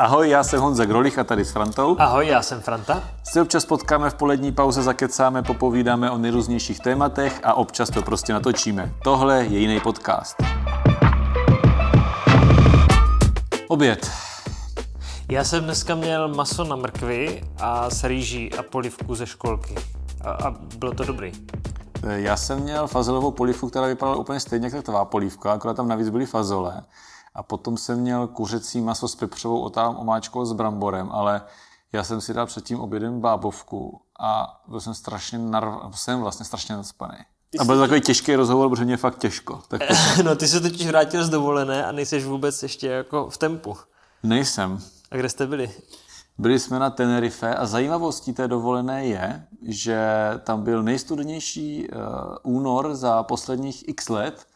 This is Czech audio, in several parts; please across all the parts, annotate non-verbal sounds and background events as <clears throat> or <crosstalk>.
Ahoj, já jsem Honza Grolich a tady s Frantou. Ahoj, já jsem Franta. Se občas potkáme v polední pauze, zakecáme, popovídáme o nejrůznějších tématech a občas to prostě natočíme. Tohle je jiný podcast. Oběd. Já jsem dneska měl maso na mrkvi a s rýží a polivku ze školky. A, a bylo to dobrý. Já jsem měl fazolovou polívku, která vypadala úplně stejně jako tvá polívka, akorát tam navíc byly fazole. A potom jsem měl kuřecí maso s pepřovou otám omáčkou s bramborem, ale já jsem si dal před tím obědem bábovku a byl jsem strašně narv... jsem vlastně strašně naspaný. A byl to takový těžký rozhovor, protože mě fakt těžko. Tak <laughs> no, ty se totiž vrátil z dovolené a nejseš vůbec ještě jako v tempu. Nejsem. A kde jste byli? Byli jsme na Tenerife a zajímavostí té dovolené je, že tam byl nejstudenější uh, únor za posledních x let,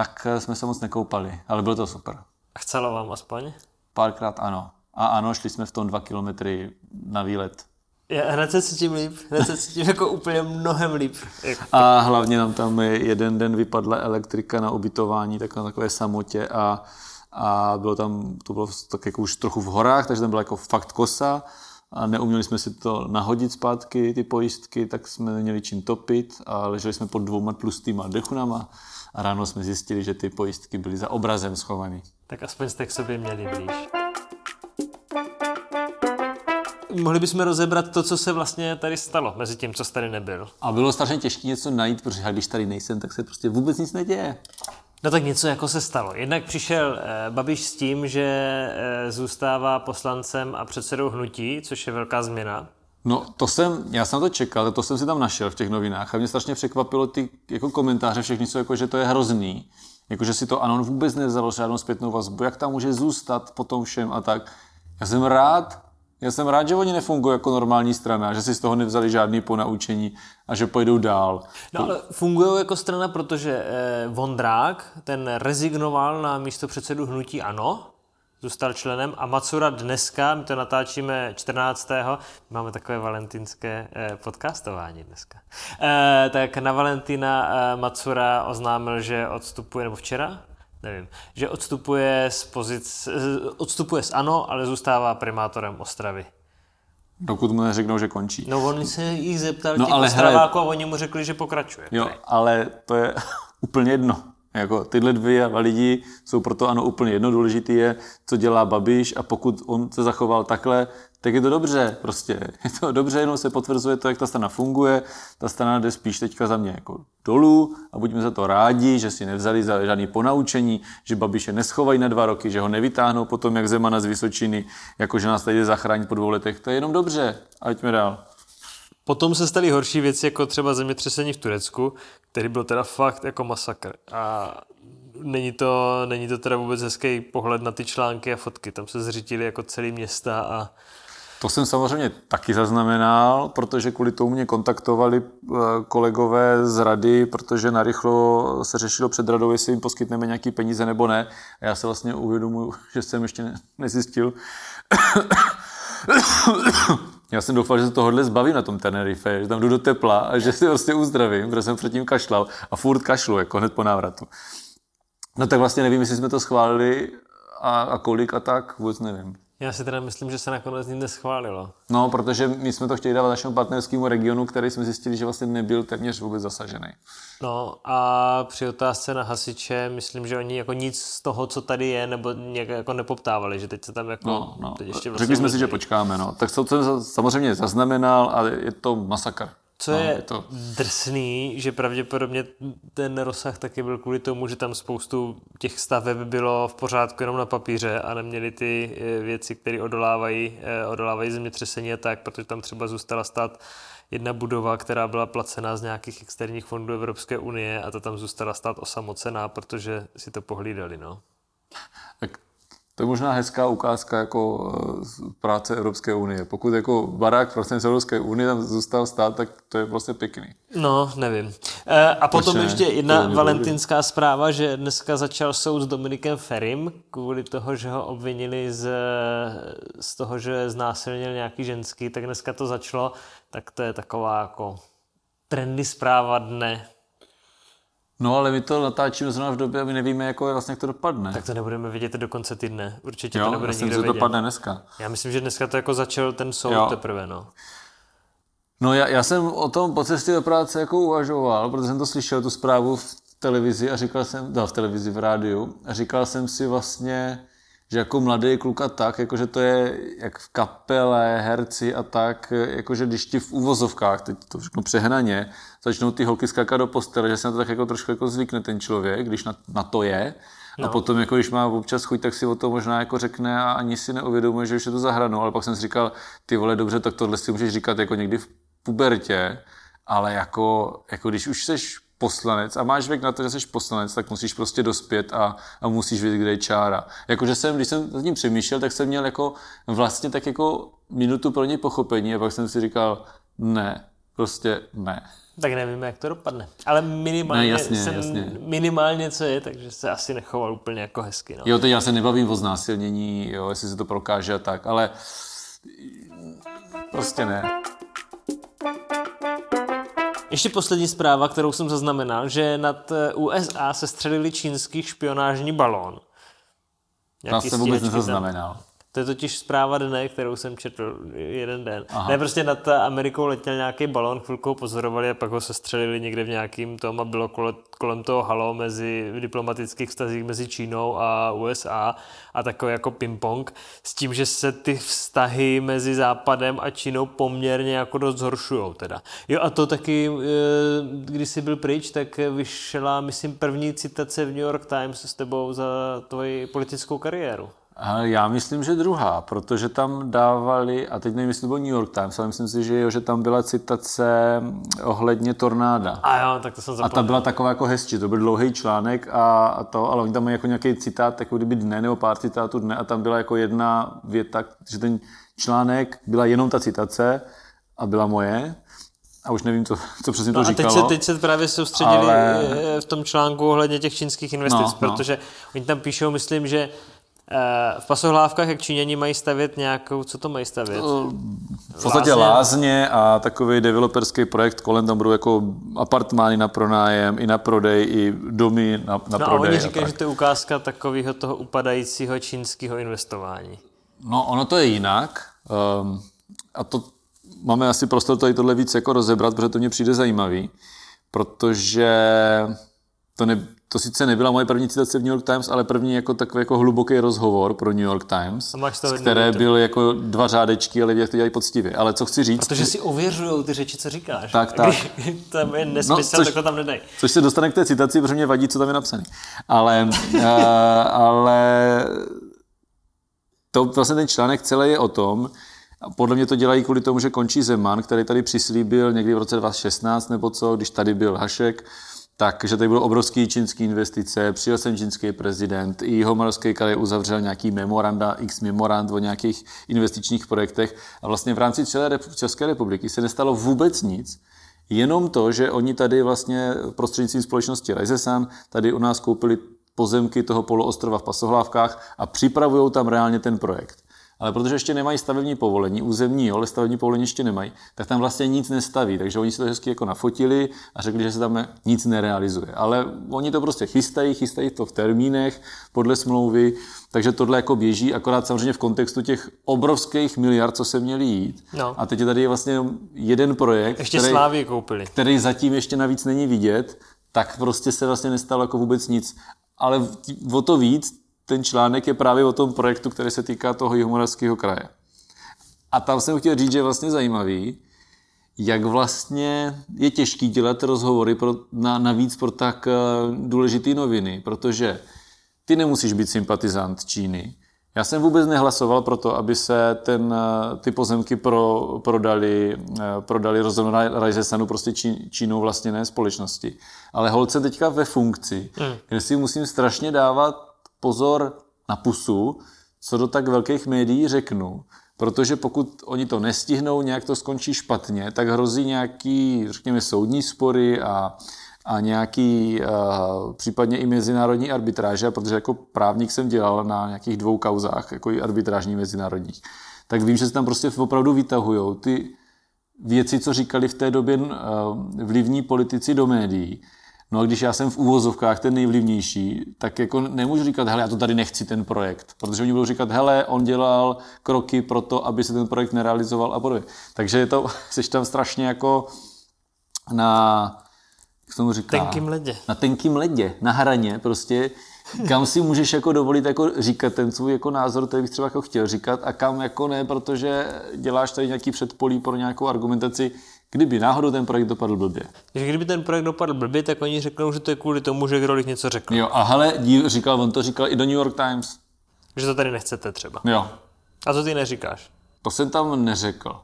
tak jsme se moc nekoupali, ale bylo to super. A chcelo vám aspoň? Párkrát ano. A ano, šli jsme v tom dva kilometry na výlet. Já hned se cítím líp, hned se cítím jako úplně mnohem líp. A hlavně nám tam jeden den vypadla elektrika na ubytování, tak na takové samotě a, a bylo tam, to bylo tak jako už trochu v horách, takže tam byla jako fakt kosa a neuměli jsme si to nahodit zpátky, ty pojistky, tak jsme neměli čím topit a leželi jsme pod dvouma tlustýma dechunama a ráno jsme zjistili, že ty pojistky byly za obrazem schovaný. Tak aspoň jste k sobě měli blíž. Mohli bychom rozebrat to, co se vlastně tady stalo mezi tím, co jsi tady nebyl. A bylo strašně těžké něco najít, protože když tady nejsem, tak se prostě vůbec nic neděje. No tak něco jako se stalo. Jednak přišel eh, Babiš s tím, že eh, zůstává poslancem a předsedou hnutí, což je velká změna. No, to jsem, já jsem to čekal, to jsem si tam našel v těch novinách a mě strašně překvapilo ty jako komentáře všechny, co jako, že to je hrozný. Jako, že si to Anon vůbec nevzalo žádnou zpětnou vazbu, jak tam může zůstat po tom všem a tak. Já jsem rád, já jsem rád, že oni nefungují jako normální strana, že si z toho nevzali žádný ponaučení a že pojedou dál. No ale fungují jako strana, protože eh, Vondrák, ten rezignoval na místo předsedu hnutí ANO, zůstal členem a Macura dneska, my to natáčíme 14. máme takové valentinské eh, podcastování dneska. Eh, tak na Valentina eh, Macura oznámil, že odstupuje, nebo včera, nevím, že odstupuje z pozic, odstupuje z ANO, ale zůstává primátorem Ostravy. Dokud mu neřeknou, že končí. No on se jich zeptal no, těch ale Ostraváků a oni mu řekli, že pokračuje. Jo, ale to je <laughs> úplně jedno. Jako tyhle dvě lidi jsou proto ano úplně jedno. Důležitý je, co dělá Babiš a pokud on se zachoval takhle, tak je to dobře prostě. <laughs> Je to dobře, jenom se potvrzuje to, jak ta strana funguje. Ta strana jde spíš teďka za mě jako dolů a buďme za to rádi, že si nevzali za žádný ponaučení, že Babiše neschovají na dva roky, že ho nevytáhnou potom jak Zemana z Vysočiny, jako že nás tady jde zachránit po dvou letech. To je jenom dobře. Ať dál. Potom se staly horší věci, jako třeba zemětřesení v Turecku, který byl teda fakt jako masakr. A není to, není to teda vůbec hezký pohled na ty články a fotky. Tam se zřítili jako celý města a to jsem samozřejmě taky zaznamenal, protože kvůli tomu mě kontaktovali eh, kolegové z rady, protože narychlo se řešilo před radou, jestli jim poskytneme nějaký peníze nebo ne. A já se vlastně uvědomuji, <laughs> že jsem ještě nezjistil. <coughs> Já jsem doufal, že se tohohle zbavím na tom Tenerife, že tam jdu do tepla a že si vlastně uzdravím, protože jsem předtím kašlal a furt kašlu, jako hned po návratu. No tak vlastně nevím, jestli jsme to schválili a, a kolik a tak, vůbec nevím. Já si teda myslím, že se nakonec nic neschválilo. No, protože my jsme to chtěli dávat našemu partnerskému regionu, který jsme zjistili, že vlastně nebyl téměř vůbec zasažený. No a při otázce na hasiče, myslím, že oni jako nic z toho, co tady je, nebo nějak jako nepoptávali, že teď se tam jako... No, no. Teď ještě vlastně Řekli jsme si, že počkáme, no. Tak to jsem samozřejmě zaznamenal, ale je to masakr. Co je no, to... drsný, že pravděpodobně ten rozsah taky byl kvůli tomu, že tam spoustu těch staveb bylo v pořádku jenom na papíře a neměli ty eh, věci, které odolávají, eh, odolávají zemětřesení a tak, protože tam třeba zůstala stát jedna budova, která byla placená z nějakých externích fondů Evropské unie a ta tam zůstala stát osamocená, protože si to pohlídali. No. Tak to je možná hezká ukázka jako eh, práce Evropské unie. Pokud jako barák prostě z Evropské unie tam zůstal stát, tak to je prostě pěkný. No, nevím. E, a potom Proč ještě jedna valentinská dobrý. zpráva, že dneska začal soud s Dominikem Ferim kvůli toho, že ho obvinili z, z toho, že znásilnil nějaký ženský, tak dneska to začalo, tak to je taková jako trendy zpráva dne. No ale my to natáčíme zrovna v době a my nevíme, jako vlastně, jak to dopadne. Tak to nebudeme vidět do konce týdne. Určitě jo, to nebude myslím, nikdo že to vědět. padne dneska. Já myslím, že dneska to jako začal ten soud Jo. teprve, no. No já, já jsem o tom po cestě do práce jako uvažoval, protože jsem to slyšel, tu zprávu v televizi a říkal jsem, no, v televizi, v rádiu, a říkal jsem si vlastně, že jako mladý kluk a tak, jakože to je jak v kapele, herci a tak, jakože když ti v úvozovkách, teď to všechno přehnaně, začnou ty holky skákat do postele, že se na to tak jako trošku jako zvykne ten člověk, když na, na to je. A potom, jako když má občas chuť, tak si o to možná jako řekne a ani si neuvědomuje, že už je to za hranou. Ale pak jsem si říkal, ty vole, dobře, tak tohle si můžeš říkat jako někdy v pubertě, ale jako, jako když už jsi poslanec a máš věk na to, že jsi poslanec, tak musíš prostě dospět a, a musíš vědět, kde je čára. Jakože jsem, když jsem nad tím přemýšlel, tak jsem měl jako vlastně tak jako minutu pro něj pochopení a pak jsem si říkal, ne, prostě ne. Tak nevíme, jak to dopadne. Ale minimálně, Ne, jasně, jsem, jasně. minimálně co je, takže se asi nechoval úplně jako hezky. No. Jo, teď já se nebavím o znásilnění, jo, jestli se to prokáže a tak, ale prostě ne. Ještě poslední zpráva, kterou jsem zaznamenal, že nad eh, USA se střelili čínský špionážní balón. Nějaký jsem vůbec tam. To je totiž zpráva dne, kterou jsem četl jeden den. Aha. Ne, prostě nad Amerikou letěl nějaký balon, chvilku pozorovali a pak ho sestřelili někde v nějakým tom a bylo kolem, kolem toho halo mezi v diplomatických vztazích mezi Čínou a USA a takový jako ping-pong s tím, že se ty vztahy mezi Západem a Čínou poměrně jako dost zhoršujou teda. Jo a to taky, eh, když jsi byl pryč, tak vyšla, myslím, první citace v New York Times s tebou za tvoji politickou kariéru. A já myslím, že druhá, protože tam dávali, a teď nevím, jestli to byl New York Times, ale myslím si, že, jo, že tam byla citace ohledně tornáda. A jo, tak to jsem A zapomněl. ta byla taková jako hezčí, to byl dlouhý článek a, a to, ale oni tam mají jako nějaký citát, jako kdyby dne nebo pár citátů dne a tam byla jako jedna věta, že ten článek byla jenom ta citace a byla moje a už nevím, co, co přesně No to a teď říkalo. se, teď se právě soustředili Ale- ale... v tom článku ohledně těch čínských investic, No, no, no. protože oni tam píšou, myslím, že eh, v pasohlávkách, jak Číňani mají stavět nějakou, co to mají stavět? v podstatě lázně. lázně a takový developerský projekt kolem tam budou jako apartmány na pronájem, i na prodej, i domy na, na No a prodej. oni a říkají, tak. že to je ukázka takového toho upadajícího čínského investování. No, ono to je jinak. Um, a to máme asi prostor tady tohle víc jako rozebrat, protože to mně přijde zajímavý, protože to, ne, to sice nebyla moje první citace v New York Times, ale první jako takový jako hluboký rozhovor pro New York Times, to z které byly jako dva řádečky, ale jak to dělají poctivě. Ale co chci říct, Protože si ověřují ty řeči, co říkáš. Tak, <laughs> když tam je nesmysl, No, no, což- tak to tam nedají. Což se dostane k té citaci, protože mě vadí, co tam je napsané. Ale, uh, <laughs> ale to, vlastně ten článek celý je o tom, a podle mě to dělají kvůli tomu, že končí Zeman, který tady přislíbil někdy v roce 2016 nebo co, když tady byl Hašek, takže tady budou obrovské čínské investice, přijel jsem čínský prezident, i Homorovský kraj uzavřel nějaký memoranda, x memorand o nějakých investičních projektech. A vlastně v rámci celé České republiky se nestalo vůbec nic, Jenom to, že oni tady vlastně prostřednictvím společnosti Risesan tady u nás koupili pozemky toho poloostrova v Pasohlávkách a připravují tam reálně ten projekt. Ale protože ještě nemají stavební povolení, územní, jo, ale stavební povolení ještě nemají, tak tam vlastně nic nestaví. Takže oni si to hezky jako nafotili a řekli, že se tam nic nerealizuje. Ale oni to prostě chystají, chystají to v termínech podle smlouvy, takže tohle jako běží, akorát samozřejmě v kontextu těch obrovských miliard, co se měli jít. No. A teď je tady vlastně jeden projekt, Ještě který, Slávy koupili. který zatím ještě navíc není vidět, tak prostě se vlastně nestalo jako vůbec nic. Ale o to víc, ten článek je právě o tom projektu, který se týká toho Jihomoravského kraje. A tam jsem chtěl říct, že je vlastně zajímavý, jak vlastně je těžký dělat rozhovory pro, na, navíc pro tak eh, důležité noviny, protože ty nemusíš být sympatizant Číny. Já jsem vůbec nehlasoval pro to, aby se ten, eh, ty pozemky pro, prodali, eh, prodali rozhodnou Rajzesanu prostě Čí, Čínou vlastněné společnosti. Ale hold jsem teďka ve funkci, hmm. kde si musím strašně dávat pozor na pusu, co do tak velkých médií řeknu, protože pokud oni to nestihnou, nějak to skončí špatně, tak hrozí nějaký, řekněme, soudní spory a, a nějaký uh, případně i mezinárodní arbitráže, protože jako právník jsem dělal na nějakých dvou kauzách, jako i arbitrážní mezinárodních, tak vím, že se tam prostě opravdu vytahují ty věci, co říkali v té době uh, vlivní politici do médií. No a když já jsem v úvozovkách ten nejvlivnější, tak jako nemůžu říkat, hele, já to tady nechci ten projekt, protože oni budou říkat, hele, on dělal kroky pro to, aby se ten projekt nerealizoval a podobně. Takže je to, <laughs> jsi tam strašně jako na, jak tomu říká? Tenkým ledě. Na tenkým ledě, na hraně prostě, kam si můžeš jako dovolit jako říkat ten svůj jako názor, který bych třeba jako chtěl říkat a kam jako ne, protože děláš tady nějaký předpolí pro nějakou argumentaci, kdyby náhodou ten projekt dopadl blbě. Že kdyby ten projekt dopadl blbě, tak oni řeknou, že to je kvůli tomu, že Grolich něco řekl. Jo, a hele, díl říkal, on to říkal i do New York Times. Že to tady nechcete třeba. Jo, A co ty neříkáš? to jsem tam neřekl.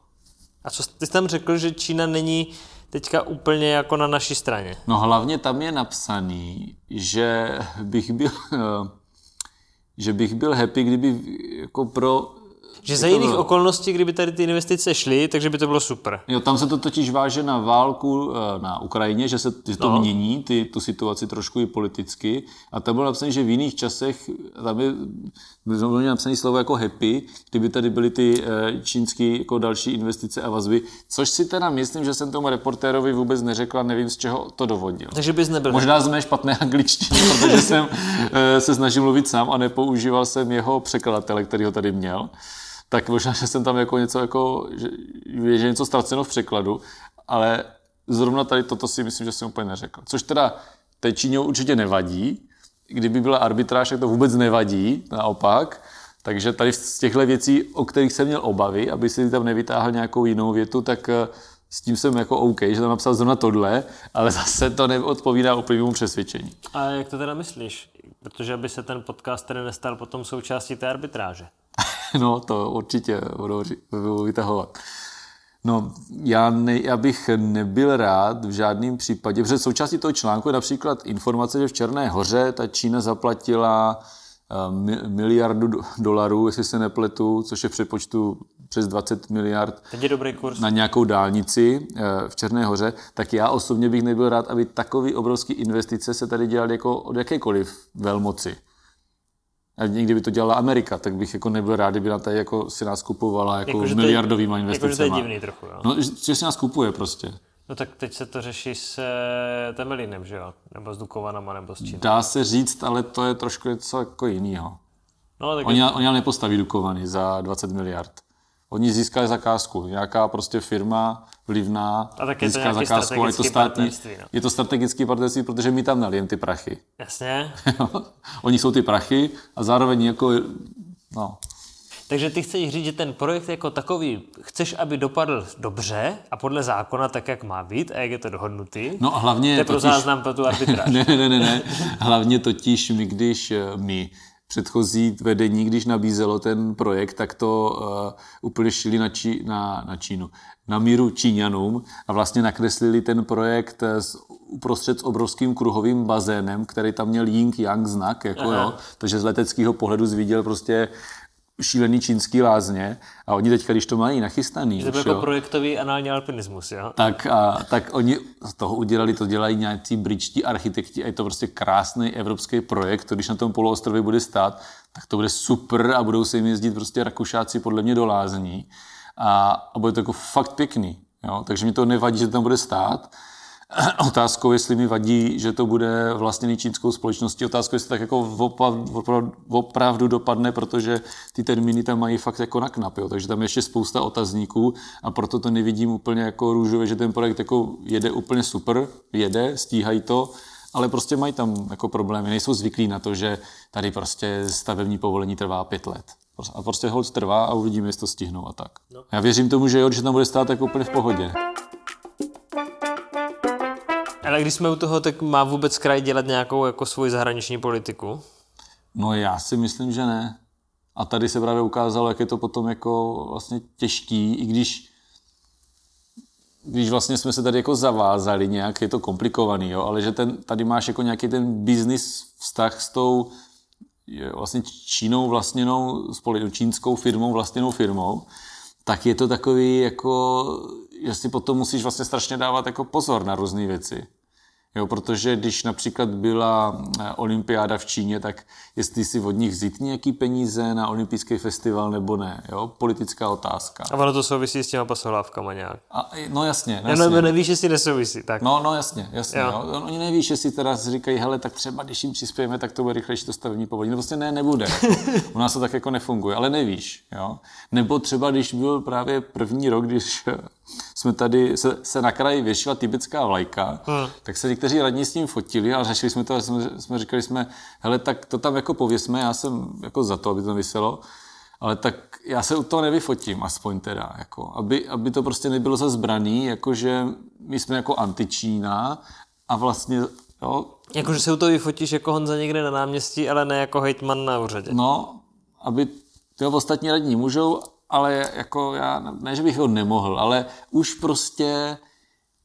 A co ty jsi tam řekl, že Čína není teďka úplně jako na naší straně. No hlavně tam je napsaný, že bych byl, <laughs> že bych byl happy, kdyby jako pro... Že za jiných okolností, kdyby tady ty investice šly, takže by to bylo super. Jo, tam se to totiž váže na válku eh, na Ukrajině, že se že to No. mění, ty, tu situaci trošku i politicky. A tam bylo napsané, že v jiných časech, tam je bylo napsané slovo jako happy, kdyby tady byly ty eh, čínský jako další investice a vazby, což si teda myslím, že jsem tomu reportérovi vůbec neřekla, nevím z čeho to dovodil. Takže bys nebyl. Možná z mé špatné <laughs> angličtiny, protože jsem eh, se snažil mluvit sám a nepoužíval jsem jeho překladatele, který ho tady měl. Tak možná, že jsem tam jako něco, jako, že, že něco ztraceno v překladu, ale zrovna tady toto si myslím, že jsem úplně neřekl. Což teda té Číně určitě nevadí. Kdyby byla arbitráž, tak to vůbec nevadí, naopak. Takže tady z těchto věcí, o kterých jsem měl obavy, aby si tam nevytáhl nějakou jinou větu, tak eh, s tím jsem jako OK, že tam napsal zrovna tohle, ale <laughs> zase to neodpovídá úplně mému přesvědčení. A jak to teda myslíš? Protože aby se ten podcast tedy nestal potom součástí té arbitráže. <laughs> No, to určitě budou, budou vytahovat. No, já, ne, já bych nebyl rád v žádném případě, protože součástí toho článku je například informace, že v Černé hoře ta Čína zaplatila eh, mi- miliardu do- dolarů, jestli se nepletu, což je v přepočtu přes 20 miliard Teď je dobrý kurz. na nějakou dálnici eh, v Černé hoře, tak já osobně bych nebyl rád, aby takový obrovský investice se tady dělaly jako od jakékoliv velmoci. A někdy by to dělala Amerika, tak bych jako nebyl rád, kdyby na tady jako si nás kupovala jako, je- miliardovýma Jakože to je investicemi. divný trochu, jo. No, že si nás kupuje prostě. No tak teď se to řeší s eh, Temelínem, že jo? Nebo s Dukovanama, nebo s Čínou. Dá se říct, ale to je trošku něco jako jiného. No, tak Oni, oni nám nepostaví Dukovany za 20 miliard. Oni získají zakázku. Nějaká prostě firma vlivná A tak je to získá nějaký zakázku, ale je to strategický státní. no. Je to strategické partnerství, protože my tam nalijem ty prachy. Jasně. <laughs> Oni jsou ty prachy a zároveň jako, no, Takže ty chceš říct, že ten projekt jako takový chceš, aby dopadl dobře a podle zákona tak, jak má být a jak je to dohodnutý. no a hlavně to je pro totiž, záznam pro tu arbitráž. <laughs> ne, ne, ne, ne, hlavně totiž my, když eh, my předchozí vedení, když nabízelo ten projekt, tak to uh, úplně šili na, Čí, na, na Čínu, na míru Číňanům a vlastně nakreslili ten projekt eh, s, uprostřed s obrovským kruhovým bazénem, který tam měl Ying-Yang znak, jako jo, takže z leteckého pohledu zviděl prostě šílený čínský lázně a oni teďka, když to mají nachystaný, To byl jo, jako projektový anální alpinismus, jo? tak, a, tak oni z toho udělali, to dělají nějací britští architekti a je to prostě krásný evropský projekt, to když na tom poloostrově bude stát, tak to bude super a budou se jim jezdit prostě Rakušáci podle mě do lázní a, a bude to jako fakt pěkný. Jo? Takže mi to nevadí, že to tam bude stát. <clears throat> Otázkou, jestli mi vadí, že to bude vlastněný čínskou společností. Otázkou, jestli to tak jako opravdu, opravdu, opravdu dopadne, protože ty termíny tam mají fakt jako na knap. Jo? Takže tam je ještě spousta otazníků a proto to nevidím úplně jako růžově, že ten projekt jako jede úplně super, jede, stíhají to, ale prostě mají tam jako problémy. Nejsou zvyklí na to, že tady prostě stavební povolení trvá pět let. A prostě hold trvá a uvidíme, jestli to stihnou a tak. No. Já věřím tomu, že jo, že tam bude stát jako úplně v pohodě. Ale když jsme u toho, tak má vůbec kraj dělat nějakou jako svoji zahraniční politiku? No já si myslím, že ne. A tady se právě ukázalo, jak je to potom jako vlastně těžký, i když když vlastně jsme se tady jako zavázali nějak, je to komplikovaný, jo, ale že ten, tady máš jako nějaký ten business vztah s tou vlastně Čínou vlastněnou, čínskou firmou vlastněnou firmou, tak je to takový jako, že si potom musíš vlastně strašně dávat jako pozor na různé věci. Jo, protože když například byla eh, olympiáda v Číně, tak jestli si od nich vzít nějaký peníze na olympijský festival nebo ne, jo, politická otázka. A ono to souvisí s těma pasohlávkama nějak. A, no jasně, no Já jasně. nevíš, jestli nesouvisí, tak. No, no jasně, jasně. Jo. Jo. Oni neví, že si teda říkají, hele, tak třeba když jim přispějeme, tak to bude rychlejší to stavební povolení. No prostě ne, nebude. <laughs> U nás to tak jako nefunguje, ale nevíš. Jo. Nebo třeba, když byl právě první rok, když jsme tady, se, se na kraji věšila tibetská vlajka, hmm. tak se někteří radní s tím fotili, ale řešili jsme to a jsme, jsme říkali jsme, hele, tak to tam jako pověsme, já jsem jako za to, aby to vyselo, ale tak já se u toho nevyfotím, aspoň teda, jako, aby, aby to prostě nebylo za zbraný, jakože my jsme jako antičína a vlastně, jo, Jakože se u toho vyfotíš jako Honza někde na náměstí, ale ne jako hejtman na úřadě. no, aby jo, ostatní radní můžou, ale jako já, ne, že bych ho nemohl, ale už prostě,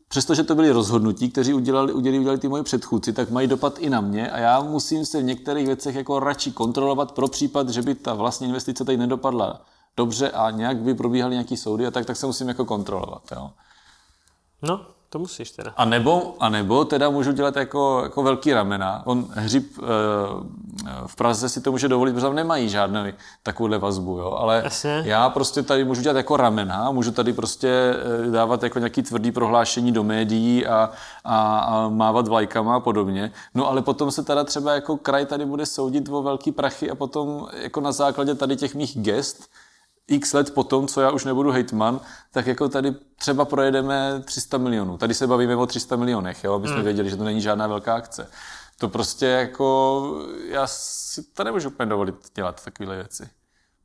přestože to byly rozhodnutí, kteří udělali, udělali, udělali ty moje předchůdci, tak mají dopad i na mě a já musím se v některých věcech jako radši kontrolovat pro případ, že by ta vlastní investice tady nedopadla dobře a nějak by probíhaly nějaký soudy a tak, tak se musím jako kontrolovat. Jo. No, to musíš teda. A nebo, a nebo teda můžu dělat jako, jako velký ramena. On hřib e, v Praze si to může dovolit, protože tam nemají žádnou takovouhle vazbu, jo. Ale Jasně. já prostě tady můžu dělat jako ramena, můžu tady prostě eh, dávat jako nějaký tvrdý prohlášení do médií a, a, a mávat vlajkama a podobně. No ale potom se teda třeba jako kraj tady bude soudit o velký prachy a potom jako na základě tady těch mých gest x let potom, co já už nebudu hejtman, tak jako tady třeba projedeme 300 milionů. Tady se bavíme o 300 milionech, jo, aby jsme věděli, že to není žádná velká akce. To prostě jako, já si to nemůžu úplně dovolit dělat takové věci.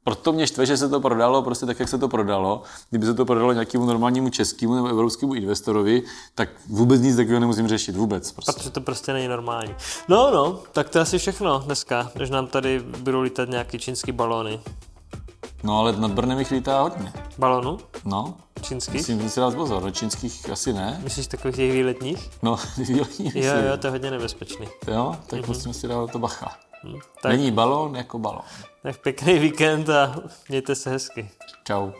Proto mě štve, že se to prodalo prostě tak, jak se to prodalo. Kdyby se to prodalo nějakému normálnímu českému nebo evropskému investorovi, tak vůbec nic takového nemusím řešit. Vůbec. Prostě. Protože to prostě není normální. No, no, tak to je asi všechno dneska, než nám tady budou lítat nějaký čínský balóny. No ale nad Brnem jich lítá hodně. Balonu? No, Čínský? musím si dát pozor. Do čínských asi ne. Myslíš takových těch výletních? No, <laughs> výletní Jo, jo, to je hodně nebezpečný. Jo, tak musíme si dát to bacha. Tak, Není balón jako balón. tak pěkný víkend a mějte se hezky. Čau.